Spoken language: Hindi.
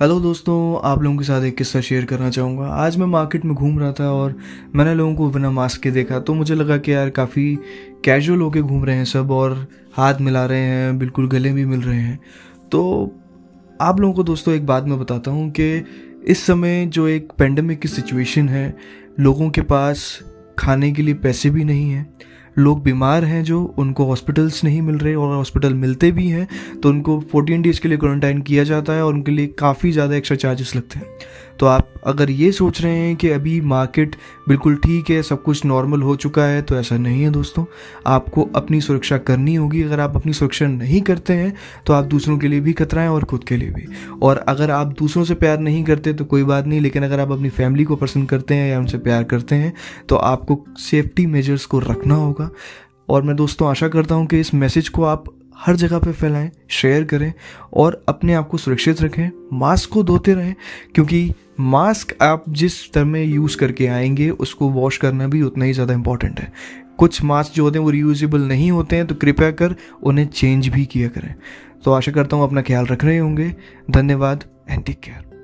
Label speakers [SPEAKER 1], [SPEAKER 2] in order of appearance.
[SPEAKER 1] हेलो दोस्तों, आप लोगों के साथ एक किस्सा शेयर करना चाहूँगा। आज मैं मार्केट में घूम रहा था और मैंने लोगों को बिना मास्क के देखा। तो मुझे लगा कि यार काफ़ी कैजुअल होके घूम रहे हैं सब और हाथ मिला रहे हैं, बिल्कुल गले भी मिल रहे हैं। तो आप लोगों को दोस्तों एक बात मैं बताता हूँ कि इस समय जो एक पेंडेमिक की सिचुएशन है, लोगों के पास खाने के लिए पैसे भी नहीं हैं। लोग बीमार हैं जो, उनको हॉस्पिटल्स नहीं मिल रहे और हॉस्पिटल मिलते भी हैं तो उनको फोर्टीन डेज़ के लिए क्वारंटाइन किया जाता है और उनके लिए काफ़ी ज़्यादा एक्स्ट्रा चार्जेस लगते हैं। तो आप अगर ये सोच रहे हैं कि अभी मार्केट बिल्कुल ठीक है, सब कुछ नॉर्मल हो चुका है तो ऐसा नहीं है दोस्तों। आपको अपनी सुरक्षा करनी होगी। अगर आप अपनी सुरक्षा नहीं करते हैं तो आप दूसरों के लिए भी खतरा है और खुद के लिए भी। और अगर आप दूसरों से प्यार नहीं करते तो कोई बात नहीं, लेकिन अगर आप अपनी फैमिली को पसंद करते हैं या उनसे प्यार करते हैं तो आपको सेफ्टी मेजर्स को रखना होगा। और मैं दोस्तों आशा करता हूँ कि इस मैसेज को आप हर जगह पे फैलाएँ शेयर करें और अपने आप को सुरक्षित रखें मास्क को धोते रहें, क्योंकि मास्क आप जिस तरह यूज़ करके आएँगे, उसको वॉश करना भी उतना ही ज़्यादा इंपॉर्टेंट है। कुछ मास्क जो होते हैं, वो रीयूजेबल नहीं होते हैं तो कृपया कर उन्हें चेंज भी किया करें। तो आशा करता हूँ अपना ख्याल रख रहे होंगे। धन्यवाद एंड टेक केयर